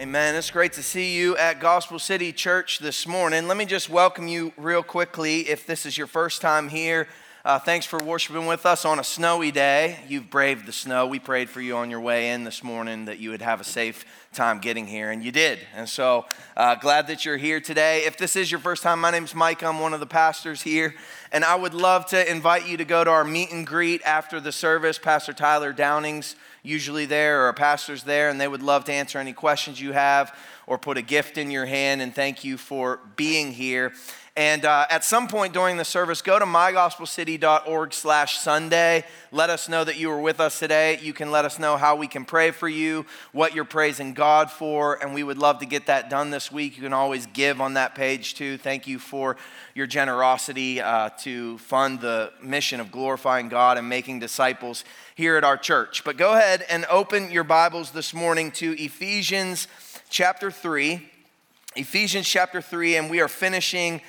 Amen. It's great to see you at Gospel City Church this morning. Let me just welcome you real quickly. If this is your first time here, uh, thanks for worshiping with us on a snowy day. You've braved the snow. We prayed for you on your way in this morning that you would have a safe time getting here, and you did. And so uh, glad that you're here today. If this is your first time, my name's Mike. I'm one of the pastors here, and I would love to invite you to go to our meet and greet after the service. Pastor Tyler Downing's usually there or a pastor's there, and they would love to answer any questions you have or put a gift in your hand and thank you for being here. And uh, at some point during the service, go to mygospelcity.org slash Sunday. Let us know that you were with us today. You can let us know how we can pray for you, what you're praising God for, and we would love to get that done this week. You can always give on that page too. Thank you for your generosity uh, to fund the mission of glorifying God and making disciples here at our church. But go ahead and open your Bibles this morning to Ephesians chapter 3. Ephesians chapter 3, and we are finishing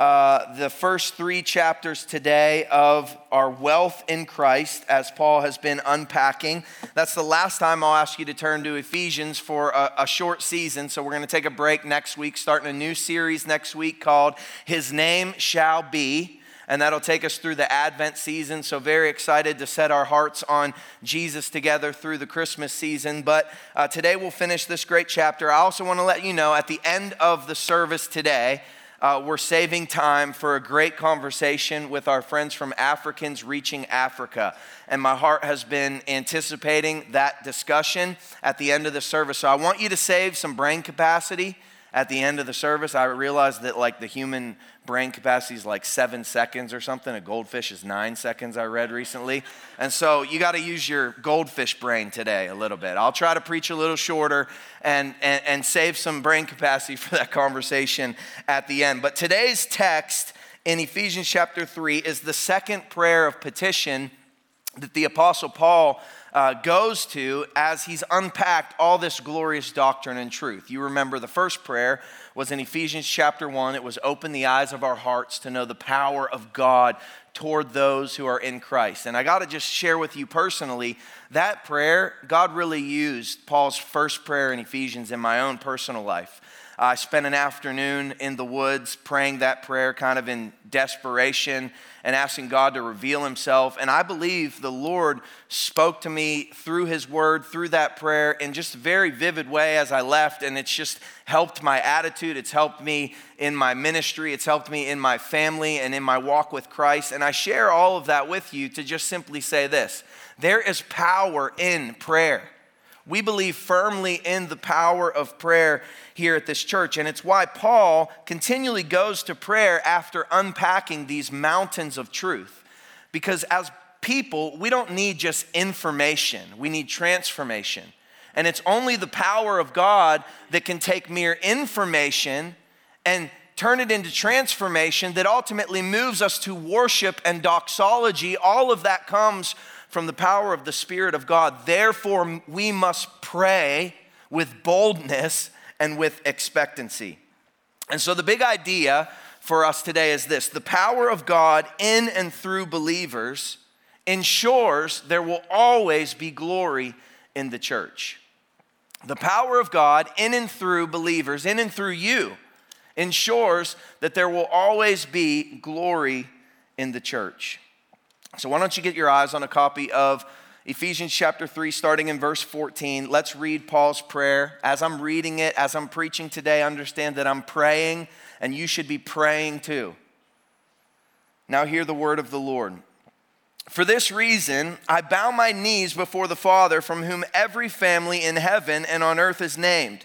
uh, the first three chapters today of our wealth in Christ as Paul has been unpacking. That's the last time I'll ask you to turn to Ephesians for a, a short season. So we're going to take a break next week, starting a new series next week called His Name Shall Be and that'll take us through the Advent season. So, very excited to set our hearts on Jesus together through the Christmas season. But uh, today we'll finish this great chapter. I also want to let you know at the end of the service today, uh, we're saving time for a great conversation with our friends from Africans Reaching Africa. And my heart has been anticipating that discussion at the end of the service. So I want you to save some brain capacity at the end of the service. I realized that, like, the human brain capacity is like seven seconds or something. A goldfish is nine seconds, I read recently. And so you got to use your goldfish brain today a little bit. I'll try to preach a little shorter and, and, and save some brain capacity for that conversation at the end. But today's text in Ephesians chapter 3 is the second prayer of petition that the Apostle Paul uh, goes to as he's unpacked all this glorious doctrine and truth. You remember the first prayer was in Ephesians chapter 1. It was open the eyes of our hearts to know the power of God toward those who are in Christ. And I got to just share with you personally that prayer, God really used Paul's first prayer in Ephesians in my own personal life. I spent an afternoon in the woods praying that prayer kind of in desperation and asking God to reveal himself. And I believe the Lord spoke to me through his word, through that prayer, in just a very vivid way as I left. And it's just helped my attitude. It's helped me in my ministry. It's helped me in my family and in my walk with Christ. And I share all of that with you to just simply say this there is power in prayer. We believe firmly in the power of prayer here at this church, and it's why Paul continually goes to prayer after unpacking these mountains of truth. Because as people, we don't need just information, we need transformation. And it's only the power of God that can take mere information and turn it into transformation that ultimately moves us to worship and doxology. All of that comes from the power of the Spirit of God. Therefore, we must pray with boldness and with expectancy. And so, the big idea for us today is this the power of God in and through believers ensures there will always be glory in the church. The power of God in and through believers, in and through you, ensures that there will always be glory in the church. So, why don't you get your eyes on a copy of Ephesians chapter 3, starting in verse 14? Let's read Paul's prayer. As I'm reading it, as I'm preaching today, understand that I'm praying, and you should be praying too. Now, hear the word of the Lord. For this reason, I bow my knees before the Father, from whom every family in heaven and on earth is named,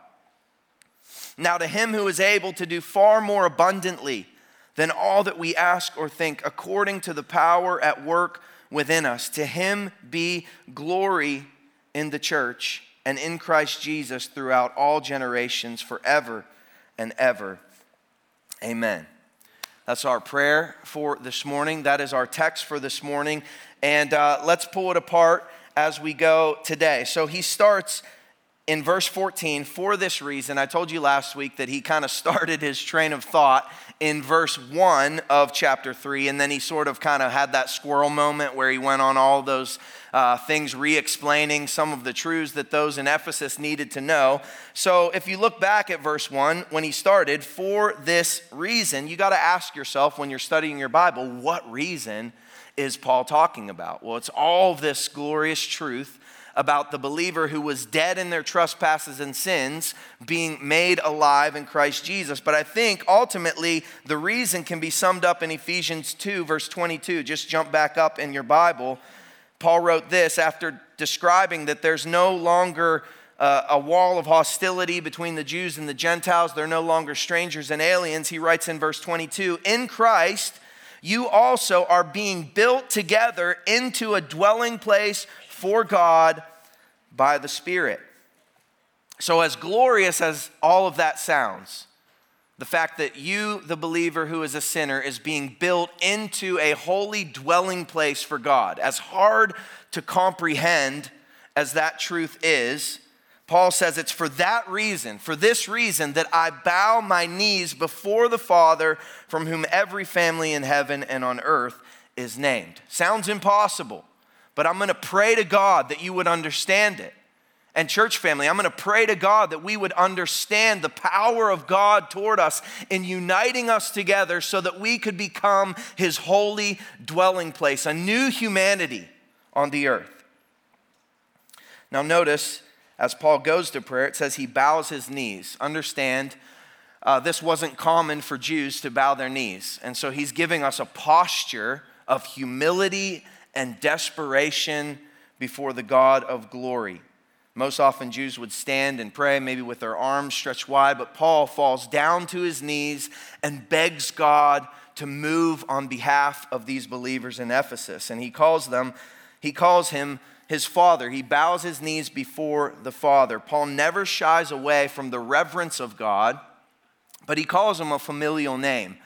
Now, to him who is able to do far more abundantly, than all that we ask or think, according to the power at work within us. To him be glory in the church and in Christ Jesus throughout all generations, forever and ever. Amen. That's our prayer for this morning. That is our text for this morning. And uh, let's pull it apart as we go today. So he starts in verse 14 for this reason. I told you last week that he kind of started his train of thought in verse 1 of chapter 3, and then he sort of kind of had that squirrel moment where he went on all those uh, things re explaining some of the truths that those in Ephesus needed to know. So if you look back at verse 1, when he started, for this reason, you got to ask yourself when you're studying your Bible, what reason is Paul talking about? Well, it's all this glorious truth about the believer who was dead in their trespasses and sins being made alive in Christ Jesus. But I think ultimately the reason can be summed up in Ephesians 2, verse 22. Just jump back up in your Bible. Paul wrote this after describing that there's no longer uh, a wall of hostility between the Jews and the Gentiles. They're no longer strangers and aliens. He writes in verse 22 In Christ, you also are being built together into a dwelling place for God by the Spirit. So, as glorious as all of that sounds, the fact that you, the believer who is a sinner, is being built into a holy dwelling place for God, as hard to comprehend as that truth is, Paul says it's for that reason, for this reason, that I bow my knees before the Father, from whom every family in heaven and on earth is named. Sounds impossible but I'm to pray to God that you would understand it. And, church family, I'm to pray to God that we would understand the power of God toward us in uniting us together so that we could become His holy dwelling place, a new humanity on the earth. Now, notice as Paul goes to prayer, it says he bows his knees. Understand, uh, this wasn't common for Jews to bow their knees. And so he's giving us a posture of humility and desperation before the God of glory. Most often, Jews would stand and pray, maybe with their arms stretched wide, but Paul falls down to his knees and begs God to move on behalf of these believers in Ephesus. And he calls them, he calls him his father. He bows his knees before the Father. Paul never shies away from the reverence of God, but he calls him a familial name.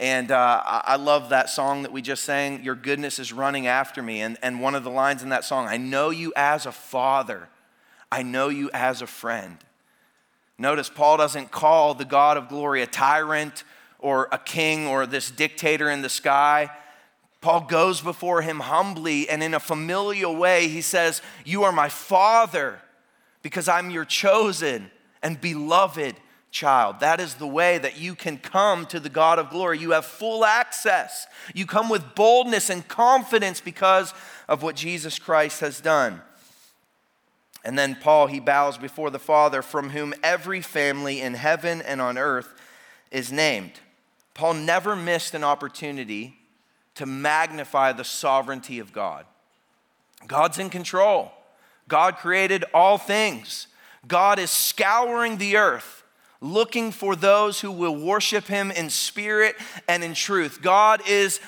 And uh, I love that song that we just sang, Your Goodness is Running After Me. And, and one of the lines in that song, I know you as a father, I know you as a friend. Notice Paul doesn't call the God of glory a tyrant or a king or this dictator in the sky. Paul goes before him humbly and in a familial way. He says, You are my father because I'm your chosen and beloved child. That is the way that you can come to the God of glory. You have full access. You come with boldness and confidence because of what Jesus Christ has done. And then Paul, he bows before the Father, from whom every family in heaven and on earth is named. Paul never missed an opportunity to magnify the sovereignty of God. God's in control. God created all things. God is scouring the earth looking for those who will worship him in spirit and in truth. God is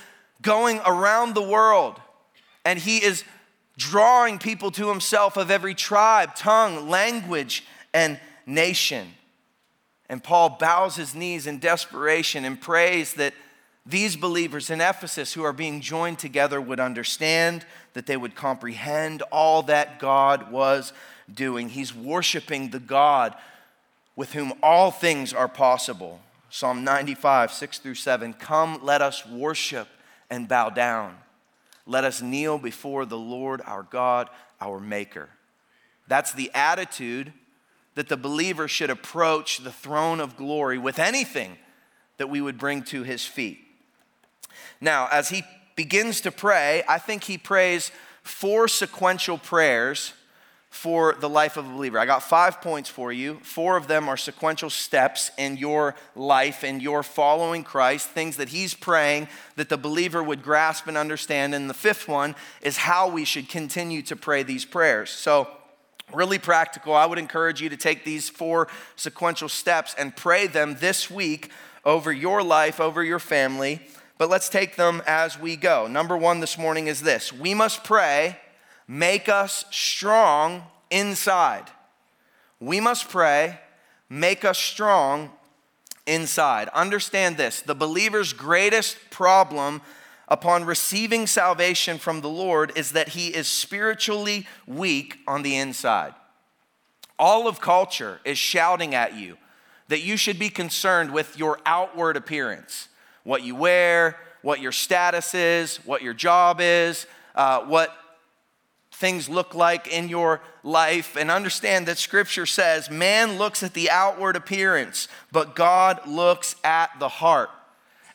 going around the world and he is drawing people to himself of every tribe, tongue, language, and nation. And Paul bows his knees in desperation and prays that these believers in Ephesus who are being joined together would understand, that they would comprehend all that God was doing. He's worshiping the God with whom all things are possible. Psalm 95, 6 through 7. Come, let us worship and bow down. Let us kneel before the Lord our God, our Maker. That's the attitude that the believer should approach the throne of glory with anything that we would bring to his feet. Now, as he begins to pray, I think he prays four sequential prayers for the life of a believer. I got five points for you. Four of them are sequential steps in your life and your following Christ, things that he's praying that the believer would grasp and understand. And the fifth one is how we should continue to pray these prayers. So, really practical. I would encourage you to take these four sequential steps and pray them this week over your life, over your family. But let's take them as we go. Number one this morning is this we must pray make us strong inside. we must pray, make us strong inside. Understand this the believer's greatest problem upon receiving salvation from the Lord is that he is spiritually weak on the inside. All of culture is shouting at you that you should be concerned with your outward appearance what you wear, what your status is, what your job is, uh, what things look like in your life. And understand that scripture says man looks at the outward appearance, but God looks at the heart.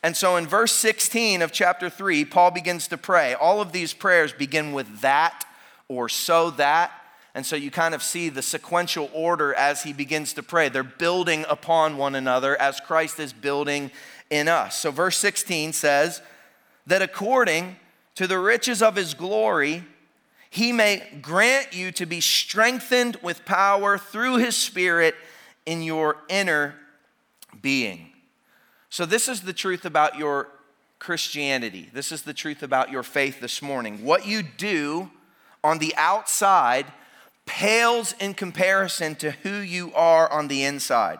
And so in verse 16 of chapter 3, Paul begins to pray. All of these prayers begin with that or so that. And so you kind of see the sequential order as he begins to pray. They're building upon one another as Christ is building in us. So verse 16 says that according to the riches of his glory, he may grant you to be strengthened with power through his spirit in your inner being. So, this is the truth about your Christianity. This is the truth about your faith this morning. What you do on the outside pales in comparison to who you are on the inside.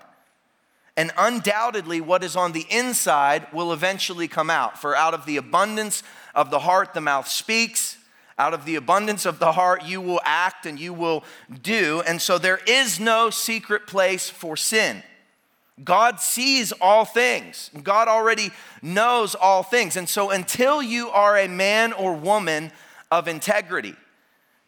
And undoubtedly, what is on the inside will eventually come out. For out of the abundance of the heart, the mouth speaks. Out of the abundance of the heart, you will act and you will do. And so there is no secret place for sin. God sees all things. God already knows all things. And so until you are a man or woman of integrity,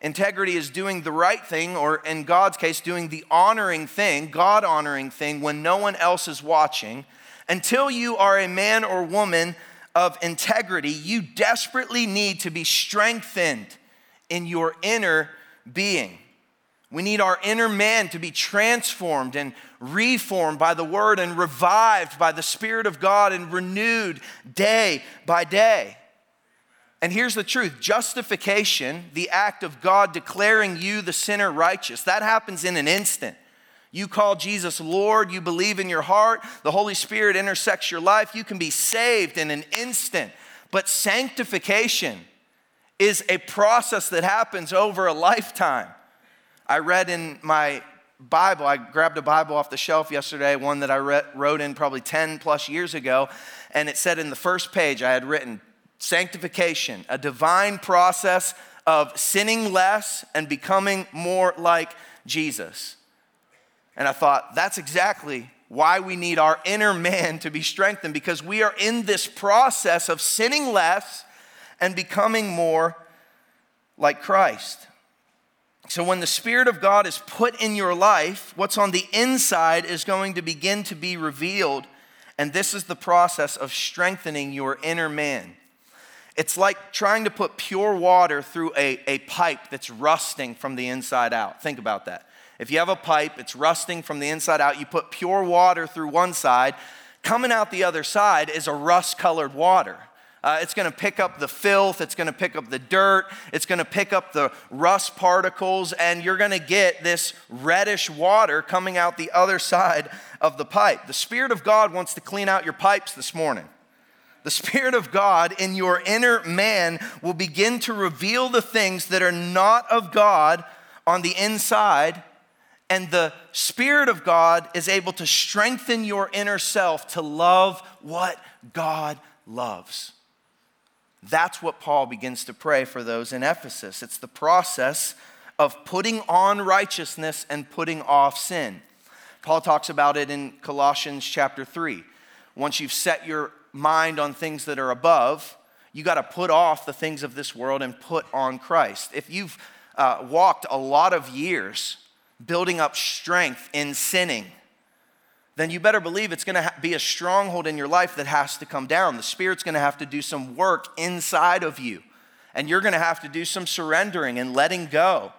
integrity is doing the right thing, or in God's case, doing the honoring thing, God honoring thing, when no one else is watching. Until you are a man or woman of integrity, you desperately need to be strengthened in your inner being. We need our inner man to be transformed and reformed by the word and revived by the Spirit of God and renewed day by day. And here's the truth justification, the act of God declaring you, the sinner, righteous, that happens in an instant. You call Jesus Lord, you believe in your heart, the Holy Spirit intersects your life, you can be saved in an instant. But sanctification is a process that happens over a lifetime. I read in my Bible, I grabbed a Bible off the shelf yesterday, one that I read, wrote in probably 10 plus years ago, and it said in the first page I had written sanctification, a divine process of sinning less and becoming more like Jesus. And I thought, that's exactly why we need our inner man to be strengthened because we are in this process of sinning less and becoming more like Christ. So, when the Spirit of God is put in your life, what's on the inside is going to begin to be revealed. And this is the process of strengthening your inner man. It's like trying to put pure water through a, a pipe that's rusting from the inside out. Think about that. If you have a pipe, it's rusting from the inside out, you put pure water through one side, coming out the other side is a rust colored water. Uh, it's going to pick up the filth, it's going to pick up the dirt, it's going to pick up the rust particles, and you're going to get this reddish water coming out the other side of the pipe. The Spirit of God wants to clean out your pipes this morning. The Spirit of God in your inner man will begin to reveal the things that are not of God on the inside. And the Spirit of God is able to strengthen your inner self to love what God loves. That's what Paul begins to pray for those in Ephesus. It's the process of putting on righteousness and putting off sin. Paul talks about it in Colossians chapter 3. Once you've set your mind on things that are above, you got to put off the things of this world and put on Christ. If you've uh, walked a lot of years building up strength in sinning, then you better believe it's to be a stronghold in your life that has to come down. The Spirit's to have to do some work inside of you, and you're to have to do some surrendering and letting go.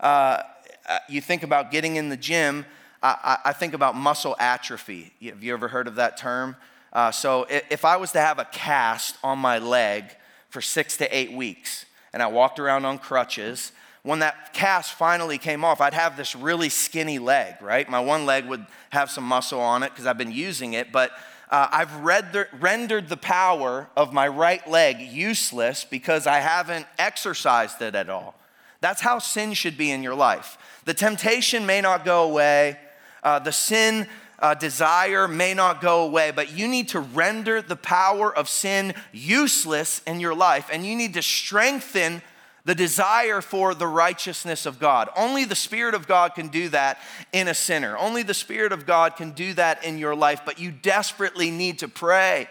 Uh, uh you think about getting in the gym, I, I, think about muscle atrophy. Have you ever heard of that term? Uh, so if I was to have a cast on my leg for six to eight weeks, and I walked around on crutches, when that cast finally came off, I'd have this really skinny leg, right? My one leg would have some muscle on it because I've been using it, but uh, I've the, rendered the power of my right leg useless because I haven't exercised it at all. That's how sin should be in your life. The temptation may not go away, uh, the sin uh, desire may not go away, but you need to render the power of sin useless in your life, and you need to strengthen the desire for the righteousness of God. Only the Spirit of God can do that in a sinner. Only the Spirit of God can do that in your life, but you desperately need to pray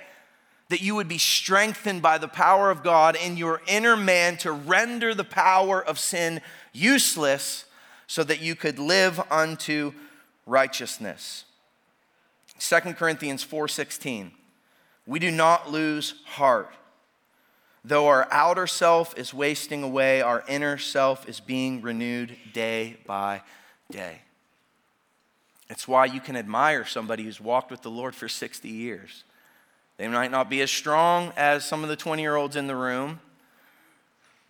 that you would be strengthened by the power of God in your inner man to render the power of sin useless so that you could live unto righteousness. 2 Corinthians 4:16 We do not lose heart. Though our outer self is wasting away, our inner self is being renewed day by day. It's why you can admire somebody who's walked with the Lord for 60 years. They might not be as strong as some of the 20 year olds in the room.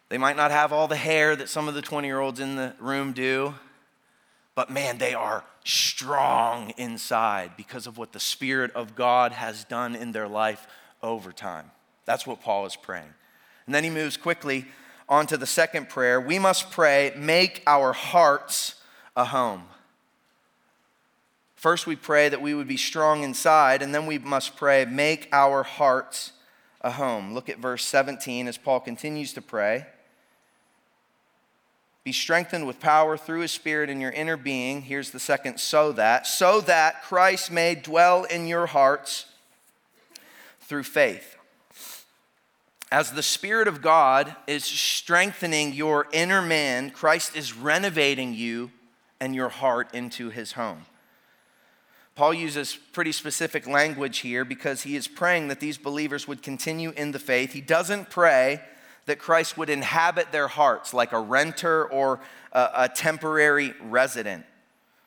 They might not have all the hair that some of the 20 year olds in the room do. But man, they are strong inside because of what the Spirit of God has done in their life over time. That's what Paul is praying. And then he moves quickly on to the second prayer. We must pray, make our hearts a home. First, we pray that we would be strong inside, and then we must pray, make our hearts a home. Look at verse 17 as Paul continues to pray. Be strengthened with power through his spirit in your inner being. Here's the second so that, so that Christ may dwell in your hearts through faith. As the Spirit of God is strengthening your inner man, Christ is renovating you and your heart into his home. Paul uses pretty specific language here because he is praying that these believers would continue in the faith. He doesn't pray that Christ would inhabit their hearts like a renter or a, a temporary resident.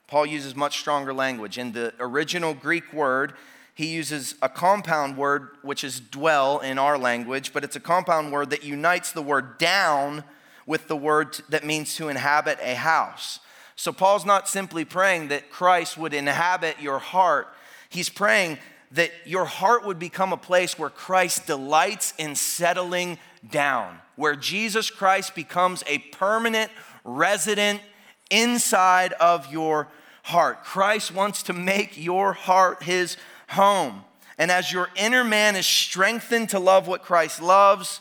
Paul uses much stronger language. In the original Greek word, he uses a compound word, which is dwell in our language, but it's a compound word that unites the word down with the word that means to inhabit a house. So Paul's not simply praying that Christ would inhabit your heart, he's praying that your heart would become a place where Christ delights in settling down, where Jesus Christ becomes a permanent resident inside of your heart. Christ wants to make your heart his home. And as your inner man is strengthened to love what Christ loves,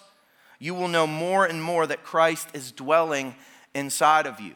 you will know more and more that Christ is dwelling inside of you.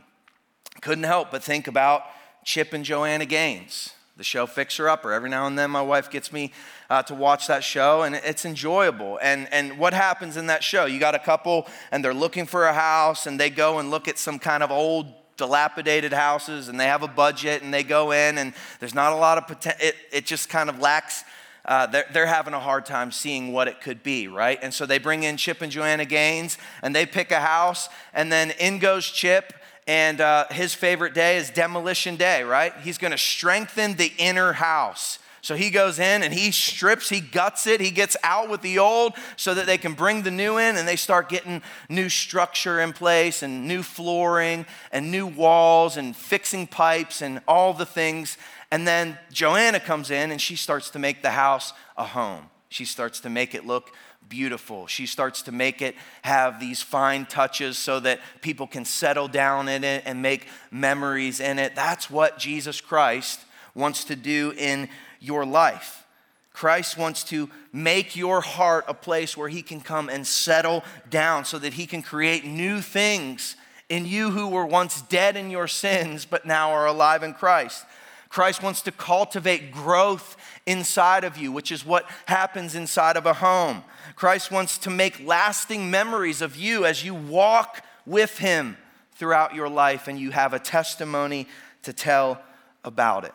Couldn't help but think about Chip and Joanna Gaines, the show Fixer Upper. Every now and then, my wife gets me uh, to watch that show, and it's enjoyable. And, and what happens in that show? You got a couple, and they're looking for a house, and they go and look at some kind of old dilapidated houses and they have a budget and they go in and there's not a lot of potential it, it just kind of lacks uh, they're, they're having a hard time seeing what it could be, right? And so they bring in Chip and Joanna Gaines and they pick a house, and then in goes Chip and uh, his favorite day is demolition day, right? He's gonna strengthen the inner house. So he goes in and he strips, he guts it, he gets out with the old so that they can bring the new in and they start getting new structure in place and new flooring and new walls and fixing pipes and all the things. And then Joanna comes in and she starts to make the house a home. She starts to make it look beautiful. She starts to make it have these fine touches so that people can settle down in it and make memories in it. That's what Jesus Christ wants to do in your life. Christ wants to make your heart a place where he can come and settle down so that he can create new things in you who were once dead in your sins but now are alive in Christ. Christ wants to cultivate growth inside of you, which is what happens inside of a home. Christ wants to make lasting memories of you as you walk with Him throughout your life and you have a testimony to tell about it.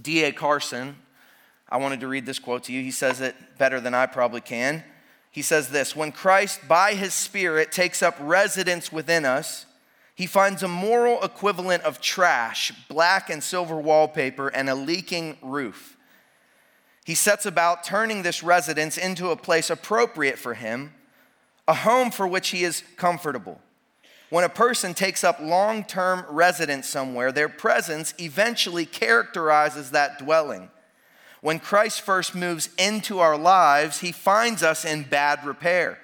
D.A. Carson, I wanted to read this quote to you. He says it better than I probably can. He says this When Christ, by His Spirit, takes up residence within us, he finds a moral equivalent of trash, black and silver wallpaper, and a leaking roof. He sets about turning this residence into a place appropriate for him, a home for which he is comfortable. When a person takes up long term residence somewhere, their presence eventually characterizes that dwelling. When Christ first moves into our lives, he finds us in bad repair.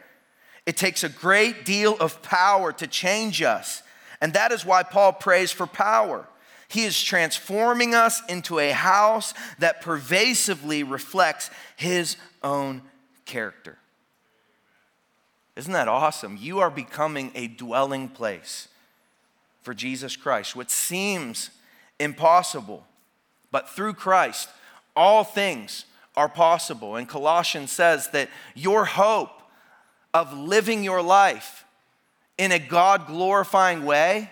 It takes a great deal of power to change us. And that is why Paul prays for power. He is transforming us into a house that pervasively reflects his own character. Isn't that awesome? You are becoming a dwelling place for Jesus Christ. What seems impossible, but through Christ, all things are possible. And Colossians says that your hope of living your life in a God glorifying way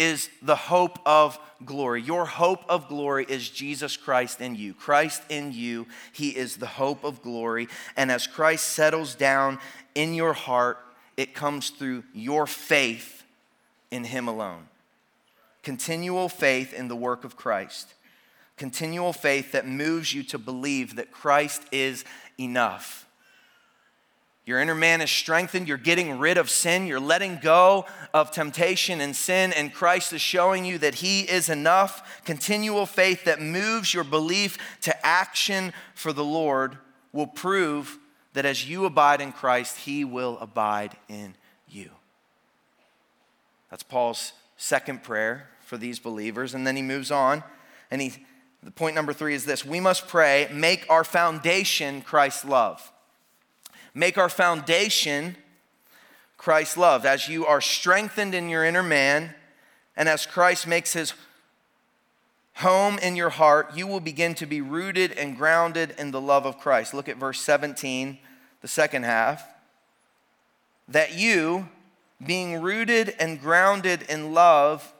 is the hope of glory. Your hope of glory is Jesus Christ in you. Christ in you, He is the hope of glory. And as Christ settles down in your heart, it comes through your faith in Him alone. Continual faith in the work of Christ. Continual faith that moves you to believe that Christ is enough your inner man is strengthened. You're getting rid of sin. You're letting go of temptation and sin. And Christ is showing you that He is enough. Continual faith that moves your belief to action for the Lord will prove that as you abide in Christ, He will abide in you. That's Paul's second prayer for these believers. And then he moves on. And he, the point number three is this we must pray, make our foundation Christ's love. Make our foundation Christ's love. As you are strengthened in your inner man, and as Christ makes his home in your heart, you will begin to be rooted and grounded in the love of Christ. Look at verse 17, the second half. That you, being rooted and grounded in love,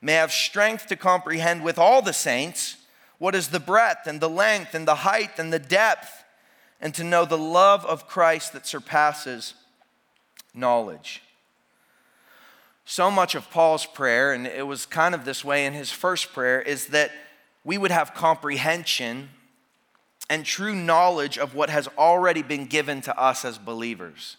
may have strength to comprehend with all the saints what is the breadth and the length and the height and the depth and to know the love of Christ that surpasses knowledge. So much of Paul's prayer, and it was kind of this way in his first prayer, is that we would have comprehension and true knowledge of what has already been given to us as believers.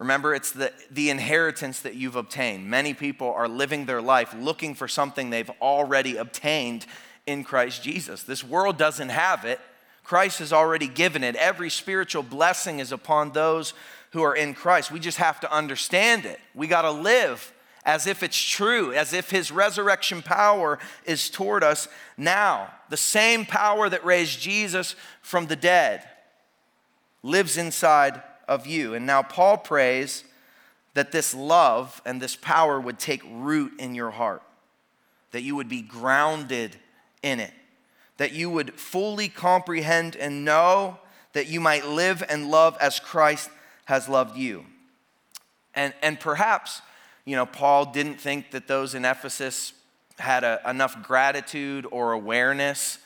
Remember, it's the, the inheritance that you've obtained. Many people are living their life looking for something they've already obtained in Christ Jesus. This world doesn't have it, Christ has already given it. Every spiritual blessing is upon those who are in Christ. We just have to understand it. We got to live as if it's true, as if his resurrection power is toward us now. The same power that raised Jesus from the dead lives inside of you. And now Paul prays that this love and this power would take root in your heart, that you would be grounded in it that you would fully comprehend and know that you might live and love as Christ has loved you. And, and perhaps, you know, Paul didn't think that those in Ephesus had a, enough gratitude or awareness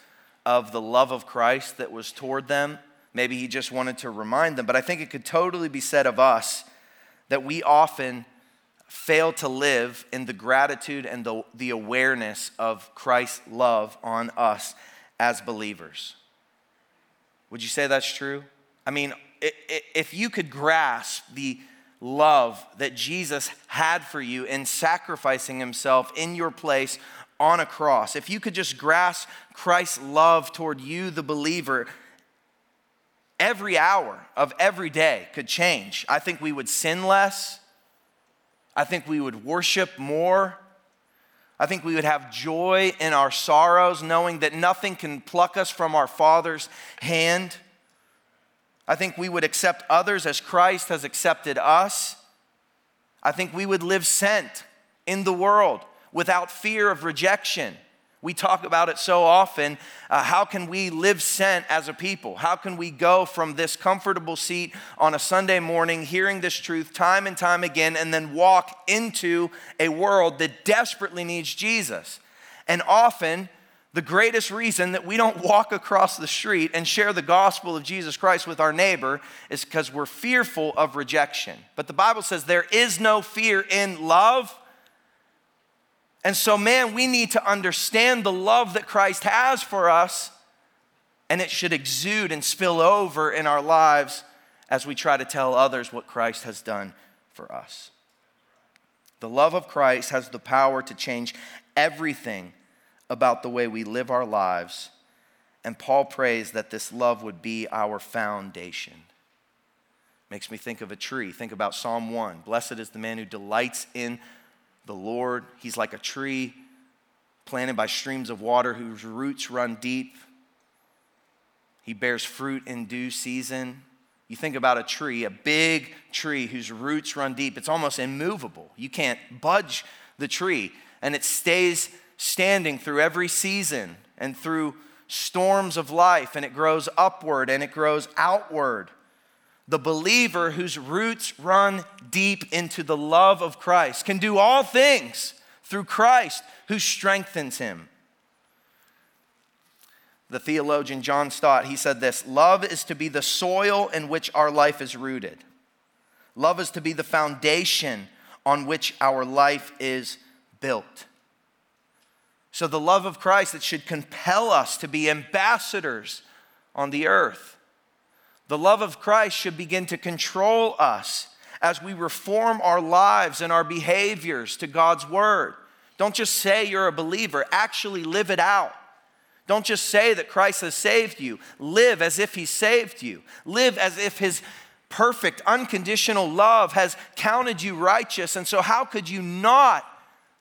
of the love of Christ that was toward them. Maybe he just wanted to remind them. But I think it could totally be said of us that we often fail to live in the gratitude and the, the awareness of Christ's love on us as believers. Would you say that's true? I mean, if you could grasp the love that Jesus had for you in sacrificing himself in your place on a cross, if you could just grasp Christ's love toward you, the believer, every hour of every day could change. I think we would sin less. I think we would worship more. I think we would have joy in our sorrows, knowing that nothing can pluck us from our Father's hand. I think we would accept others as Christ has accepted us. I think we would live sent in the world without fear of rejection. We talk about it so often. Uh, how can we live sent as a people? How can we go from this comfortable seat on a Sunday morning, hearing this truth time and time again, and then walk into a world that desperately needs Jesus? And often, the greatest reason that we don't walk across the street and share the gospel of Jesus Christ with our neighbor is because we're fearful of rejection. But the Bible says there is no fear in love and so, man, we need to understand the love that Christ has for us, and it should exude and spill over in our lives as we try to tell others what Christ has done for us. The love of Christ has the power to change everything about the way we live our lives. And Paul prays that this love would be our foundation. Makes me think of a tree. Think about Psalm 1. Blessed is the man who delights in the Lord. He's like a tree planted by streams of water whose roots run deep. He bears fruit in due season. You think about a tree, a big tree whose roots run deep. It's almost immovable. You can't budge the tree, and it stays standing through every season and through storms of life, and it grows upward and it grows outward. The believer whose roots run deep into the love of Christ can do all things through Christ who strengthens him. The theologian John Stott, he said this Love is to be the soil in which our life is rooted. Love is to be the foundation on which our life is built. So, the love of Christ that should compel us to be ambassadors on the earth. The love of Christ should begin to control us as we reform our lives and our behaviors to God's word. Don't just say you're a believer, actually live it out. Don't just say that Christ has saved you. Live as if He saved you. Live as if His perfect, unconditional love has counted you righteous. And so, how could you not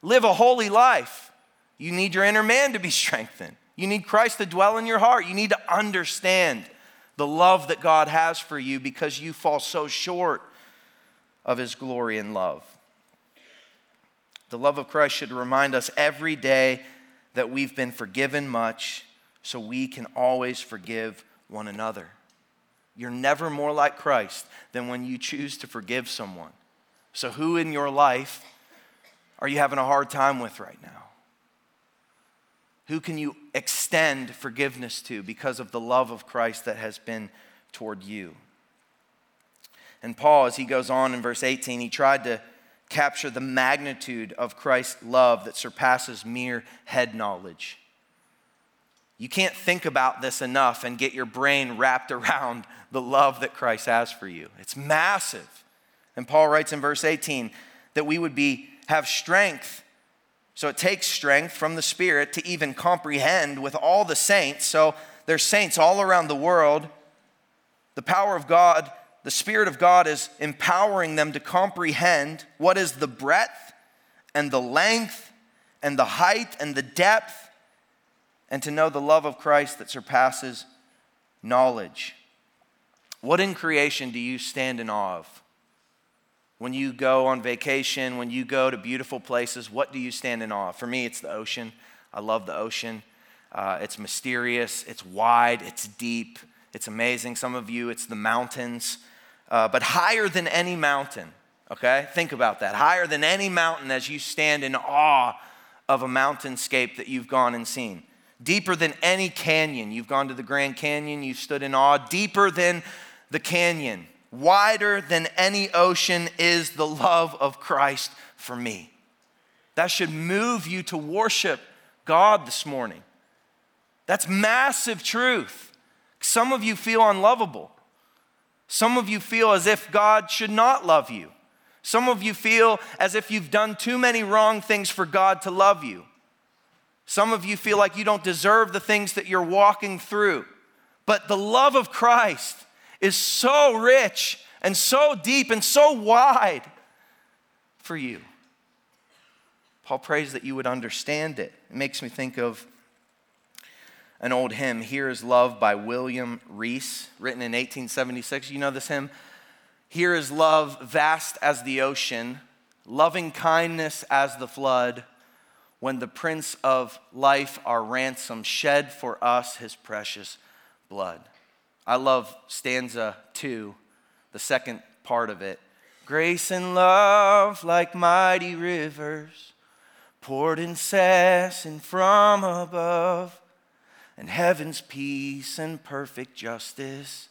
live a holy life? You need your inner man to be strengthened. You need Christ to dwell in your heart. You need to understand the love that God has for you because you fall so short of His glory and love. The love of Christ should remind us every day that we've been forgiven much so we can always forgive one another. You're never more like Christ than when you choose to forgive someone. So, who in your life are you having a hard time with right now? Who can you extend forgiveness to because of the love of Christ that has been toward you? And Paul, as he goes on in verse 18, he tried to capture the magnitude of Christ's love that surpasses mere head knowledge. You can't think about this enough and get your brain wrapped around the love that Christ has for you. It's massive. And Paul writes in verse 18 that we would be have strength. So it takes strength from the Spirit to even comprehend with all the saints. So there's saints all around the world. The power of God the Spirit of God is empowering them to comprehend what is the breadth and the length and the height and the depth, and to know the love of Christ that surpasses knowledge. What in creation do you stand in awe of? When you go on vacation, when you go to beautiful places, what do you stand in awe? For me, it's the ocean. I love the ocean. Uh, it's mysterious, it's wide, it's deep, it's amazing. Some of you, it's the mountains uh, but higher than any mountain, okay? Think about that. Higher than any mountain as you stand in awe of a mountainscape that you've gone and seen. Deeper than any canyon. You've gone to the Grand Canyon, you've stood in awe. Deeper than the canyon. Wider than any ocean is the love of Christ for me. That should move you to worship God this morning. That's massive truth. Some of you feel unlovable. Some of you feel as if God should not love you. Some of you feel as if you've done too many wrong things for God to love you. Some of you feel like you don't deserve the things that you're walking through. But the love of Christ is so rich and so deep and so wide for you. Paul prays that you would understand it. It makes me think of an old hymn, Here is Love by William Rees, written in 1876. You know this hymn? Here is love vast as the ocean, loving kindness as the flood, when the Prince of Life, our ransom, shed for us his precious blood. I love stanza two, the second part of it. Grace and love like mighty rivers poured incessant from above and heaven's peace and perfect justice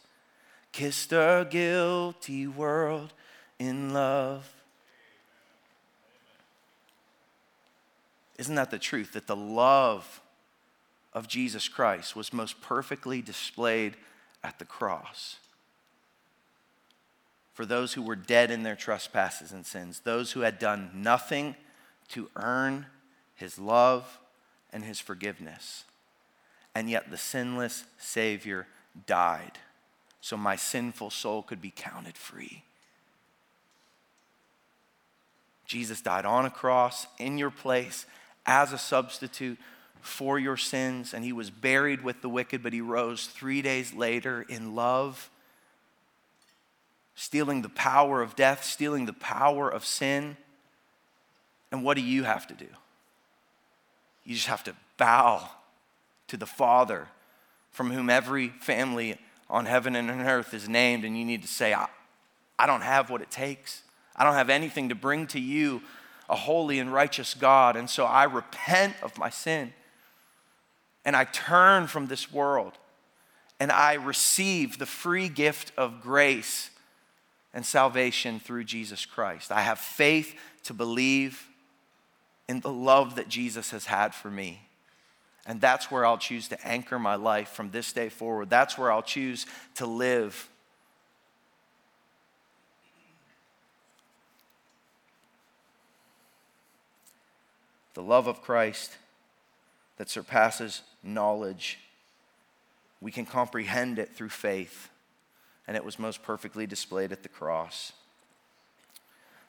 kissed a guilty world in love. Isn't that the truth? That the love of Jesus Christ was most perfectly displayed at the cross. For those who were dead in their trespasses and sins, those who had done nothing to earn his love and his forgiveness and yet the sinless Savior died so my sinful soul could be counted free. Jesus died on a cross in your place as a substitute for your sins, and he was buried with the wicked, but he rose three days later in love, stealing the power of death, stealing the power of sin. And what do you have to do? You just have to bow to the Father from whom every family on heaven and on earth is named, and you need to say, I, I don't have what it takes. I don't have anything to bring to you a holy and righteous God. And so I repent of my sin and I turn from this world and I receive the free gift of grace and salvation through Jesus Christ. I have faith to believe in the love that Jesus has had for me. And that's where I'll choose to anchor my life from this day forward. That's where I'll choose to live. The love of Christ that surpasses knowledge. We can comprehend it through faith, and it was most perfectly displayed at the cross.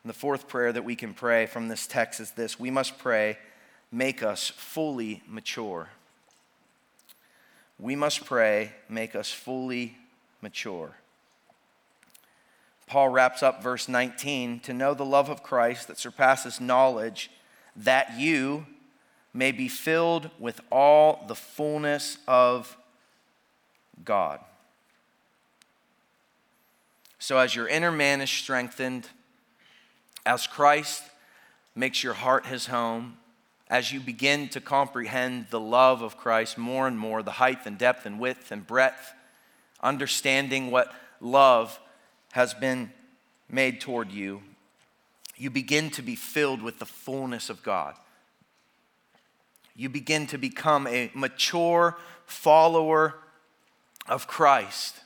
And the fourth prayer that we can pray from this text is this we must pray, make us fully mature. We must pray, make us fully mature. Paul wraps up verse 19 to know the love of Christ that surpasses knowledge, that you, may be filled with all the fullness of God. So, as your inner man is strengthened, as Christ makes your heart his home, as you begin to comprehend the love of Christ more and more, the height and depth and width and breadth, understanding what love has been made toward you, you begin to be filled with the fullness of God you begin to become a mature follower of Christ.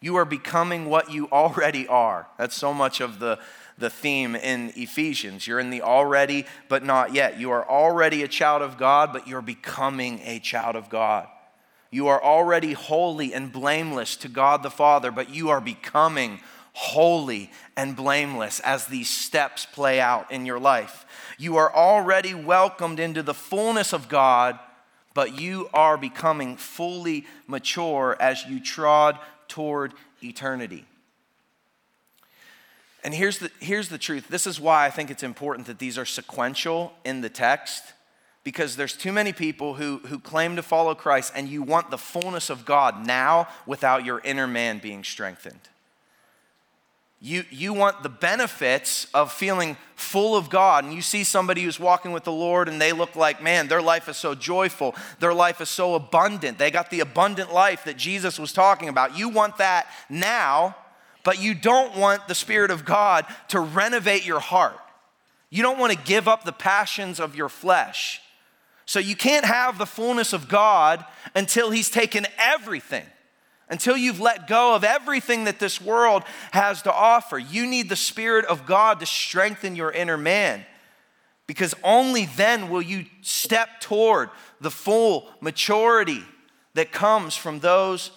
You are becoming what you already are. That's so much of the, the theme in Ephesians. You're in the already, but not yet. You are already a child of God, but you're becoming a child of God. You are already holy and blameless to God the Father, but you are becoming holy and blameless as these steps play out in your life. You are already welcomed into the fullness of God, but you are becoming fully mature as you trod toward eternity. And here's the, here's the truth. This is why I think it's important that these are sequential in the text because there's too many people who, who claim to follow Christ and you want the fullness of God now without your inner man being strengthened. You, you want the benefits of feeling full of God. And you see somebody who's walking with the Lord and they look like, man, their life is so joyful. Their life is so abundant. They got the abundant life that Jesus was talking about. You want that now, but you don't want the Spirit of God to renovate your heart. You don't want to give up the passions of your flesh. So you can't have the fullness of God until He's taken everything until you've let go of everything that this world has to offer. You need the Spirit of God to strengthen your inner man because only then will you step toward the full maturity that comes from those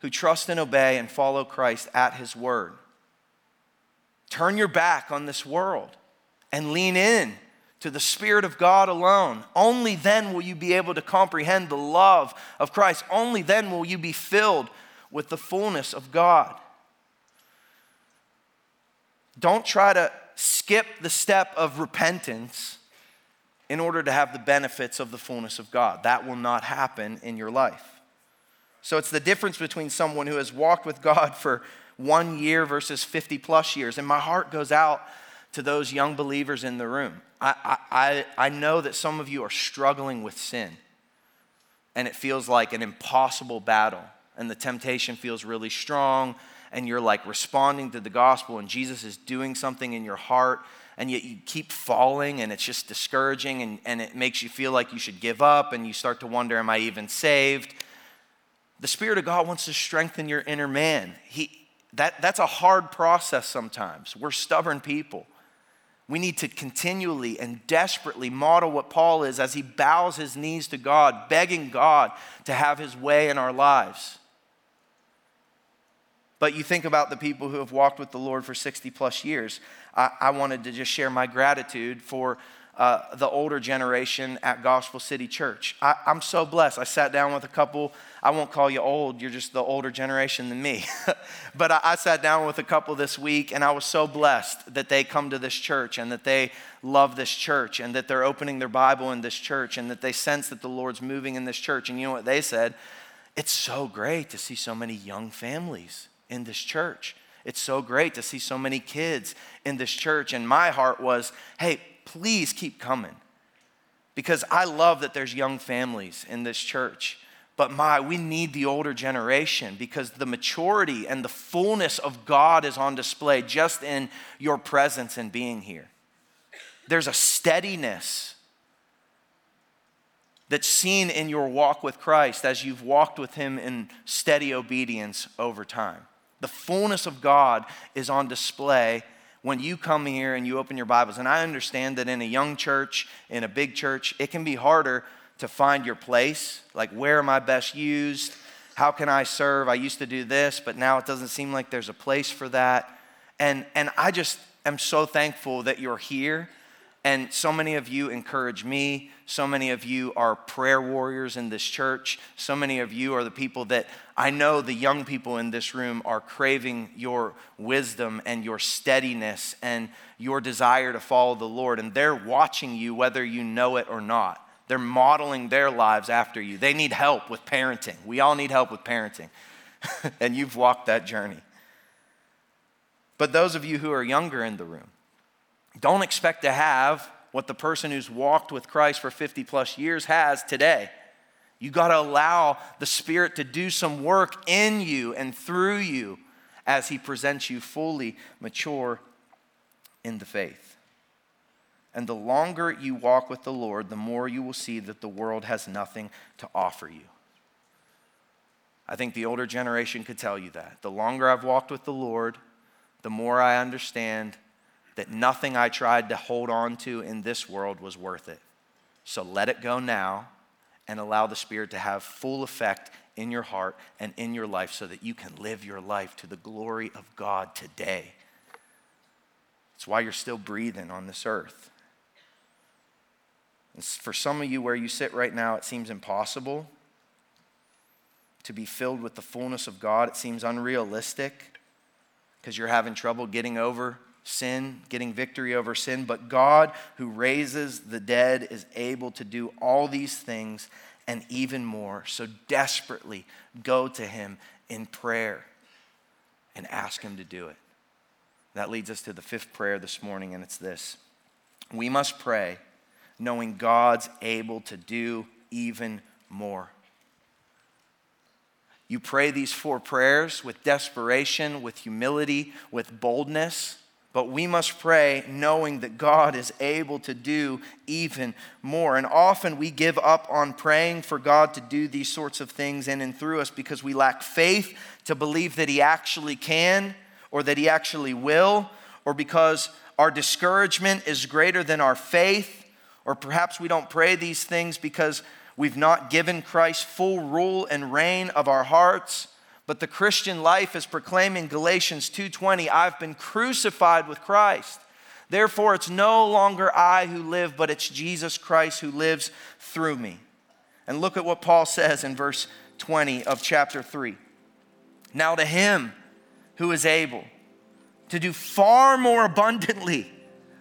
who trust and obey and follow Christ at His word. Turn your back on this world and lean in to the Spirit of God alone. Only then will you be able to comprehend the love of Christ. Only then will you be filled with the fullness of God. Don't try to skip the step of repentance in order to have the benefits of the fullness of God. That will not happen in your life. So it's the difference between someone who has walked with God for one year versus 50 plus years. And my heart goes out to those young believers in the room. I, I, I know that some of you are struggling with sin, and it feels like an impossible battle, and the temptation feels really strong, and you're like responding to the gospel, and Jesus is doing something in your heart, and yet you keep falling, and it's just discouraging, and, and it makes you feel like you should give up, and you start to wonder, Am I even saved? The Spirit of God wants to strengthen your inner man. He, that, that's a hard process sometimes. We're stubborn people. We need to continually and desperately model what Paul is as he bows his knees to God, begging God to have his way in our lives. But you think about the people who have walked with the Lord for 60 plus years. I, I wanted to just share my gratitude for uh, the older generation at Gospel City Church. I, I'm so blessed. I sat down with a couple, I won't call you old, you're just the older generation than me. but I, I sat down with a couple this week, and I was so blessed that they come to this church and that they love this church and that they're opening their Bible in this church and that they sense that the Lord's moving in this church. And you know what they said? It's so great to see so many young families in this church. It's so great to see so many kids in this church. And my heart was, hey, please keep coming. Because I love that there's young families in this church. But my, we need the older generation because the maturity and the fullness of God is on display just in your presence and being here. There's a steadiness that's seen in your walk with Christ as you've walked with Him in steady obedience over time. The fullness of God is on display when you come here and you open your Bibles. And I understand that in a young church, in a big church, it can be harder to find your place. Like, where am I best used? How can I serve? I used to do this, but now it doesn't seem like there's a place for that. And, and I just am so thankful that you're here and so many of you encourage me. So many of you are prayer warriors in this church. So many of you are the people that I know the young people in this room are craving your wisdom and your steadiness and your desire to follow the Lord. And they're watching you whether you know it or not. They're modeling their lives after you. They need help with parenting. We all need help with parenting. and you've walked that journey. But those of you who are younger in the room, don't expect to have what the person who's walked with Christ for 50 plus years has today. You got to allow the Spirit to do some work in you and through you as He presents you fully mature in the faith. And the longer you walk with the Lord, the more you will see that the world has nothing to offer you. I think the older generation could tell you that. The longer I've walked with the Lord, the more I understand that nothing I tried to hold on to in this world was worth it. So let it go now and allow the Spirit to have full effect in your heart and in your life so that you can live your life to the glory of God today. It's why you're still breathing on this earth. And for some of you, where you sit right now, it seems impossible to be filled with the fullness of God. It seems unrealistic because you're having trouble getting over sin, getting victory over sin, but God who raises the dead is able to do all these things and even more. So desperately go to Him in prayer and ask Him to do it. That leads us to the fifth prayer this morning, and it's this We must pray knowing God's able to do even more. You pray these four prayers with desperation, with humility, with boldness. But we must pray knowing that God is able to do even more. And often we give up on praying for God to do these sorts of things in and through us because we lack faith to believe that He actually can or that He actually will, or because our discouragement is greater than our faith, or perhaps we don't pray these things because we've not given Christ full rule and reign of our hearts but the Christian life is proclaiming Galatians 2:20, I've been crucified with Christ. Therefore it's no longer I who live, but it's Jesus Christ who lives through me. And look at what Paul says in verse 20 of chapter 3. Now to him who is able to do far more abundantly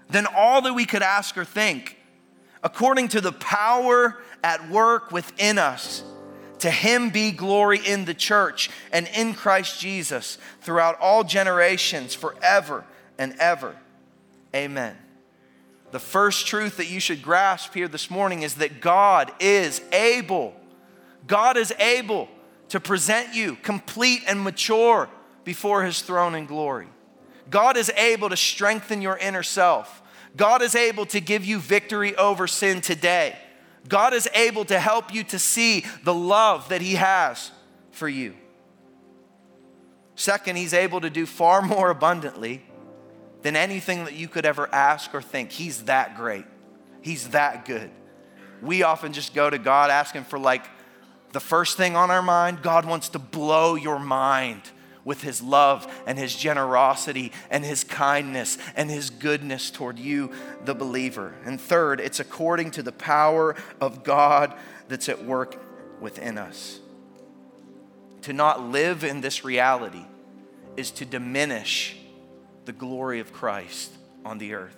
than all that we could ask or think, according to the power at work within us. To him be glory in the church and in Christ Jesus throughout all generations, forever and ever. Amen. The first truth that you should grasp here this morning is that God is able. God is able to present you complete and mature before his throne in glory. God is able to strengthen your inner self. God is able to give you victory over sin today. God is able to help you to see the love that He has for you. Second, He's able to do far more abundantly than anything that you could ever ask or think. He's that great, He's that good. We often just go to God asking for like the first thing on our mind. God wants to blow your mind with his love and his generosity and his kindness and his goodness toward you, the believer. And third, it's according to the power of God that's at work within us. To not live in this reality is to diminish the glory of Christ on the earth.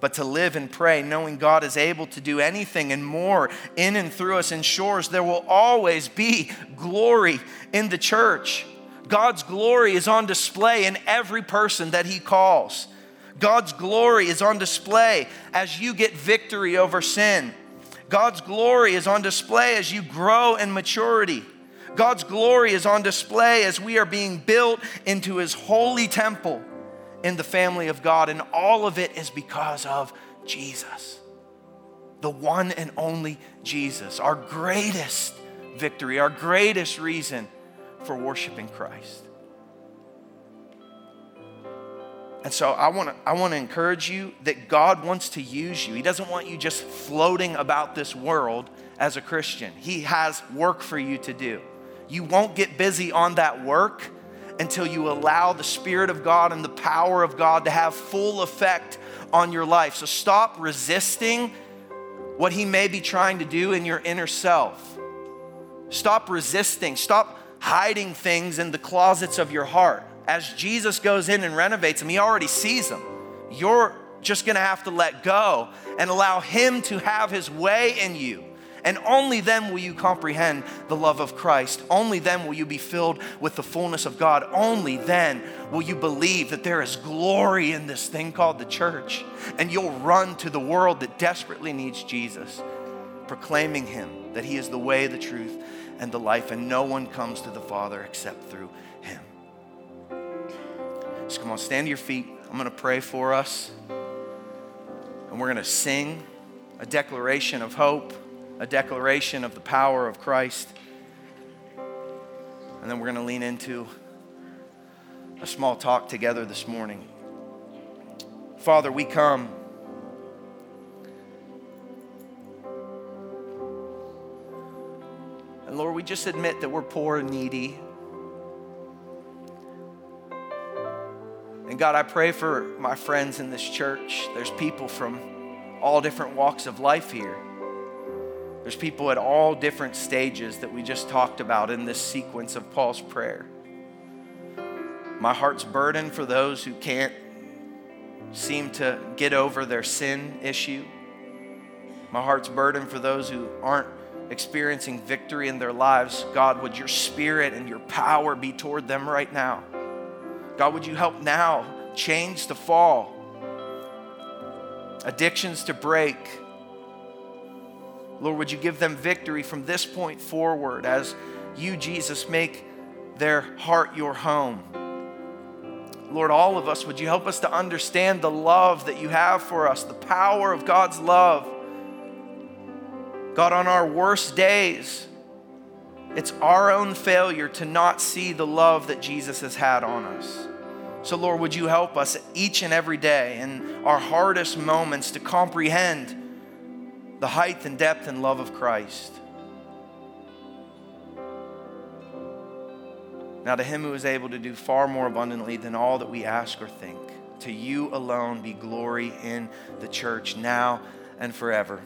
But to live and pray, knowing God is able to do anything and more in and through us ensures there will always be glory in the church. God's glory is on display in every person that He calls. God's glory is on display as you get victory over sin. God's glory is on display as you grow in maturity. God's glory is on display as we are being built into his holy temple in the family of God. And all of it is because of Jesus, the one and only Jesus, our greatest victory, our greatest reason for worshiping Christ. And so I want to I want to encourage you that God wants to use you. He doesn't want you just floating about this world as a Christian. He has work for you to do. You won't get busy on that work until you allow the Spirit of God and the power of God to have full effect on your life. So stop resisting what He may be trying to do in your inner self. Stop resisting. Stop hiding things in the closets of your heart. As Jesus goes in and renovates them, He already sees them. You're just gonna have to let go and allow Him to have His way in you. And only then will you comprehend the love of Christ. Only then will you be filled with the fullness of God. Only then will you believe that there is glory in this thing called the church. And you'll run to the world that desperately needs Jesus, proclaiming Him that He is the way, the truth, and the life, and no one comes to the Father except through Him. So come on, stand to your feet. I'm going to pray for us. And we're going to sing a declaration of hope a declaration of the power of Christ. And then we're going to lean into a small talk together this morning. Father, we come. And Lord, we just admit that we're poor and needy. And God, I pray for my friends in this church. There's people from all different walks of life here. There's people at all different stages that we just talked about in this sequence of Paul's prayer. My heart's burden for those who can't seem to get over their sin issue. My heart's burden for those who aren't experiencing victory in their lives. God, would your spirit and your power be toward them right now? God, would you help now chains to fall, addictions to break? Lord, would you give them victory from this point forward as you, Jesus, make their heart your home? Lord, all of us, would you help us to understand the love that you have for us, the power of God's love? God, on our worst days, it's our own failure to not see the love that Jesus has had on us. So, Lord, would you help us each and every day in our hardest moments to comprehend the height and depth and love of Christ. Now, to him who is able to do far more abundantly than all that we ask or think, to you alone be glory in the church now and forever.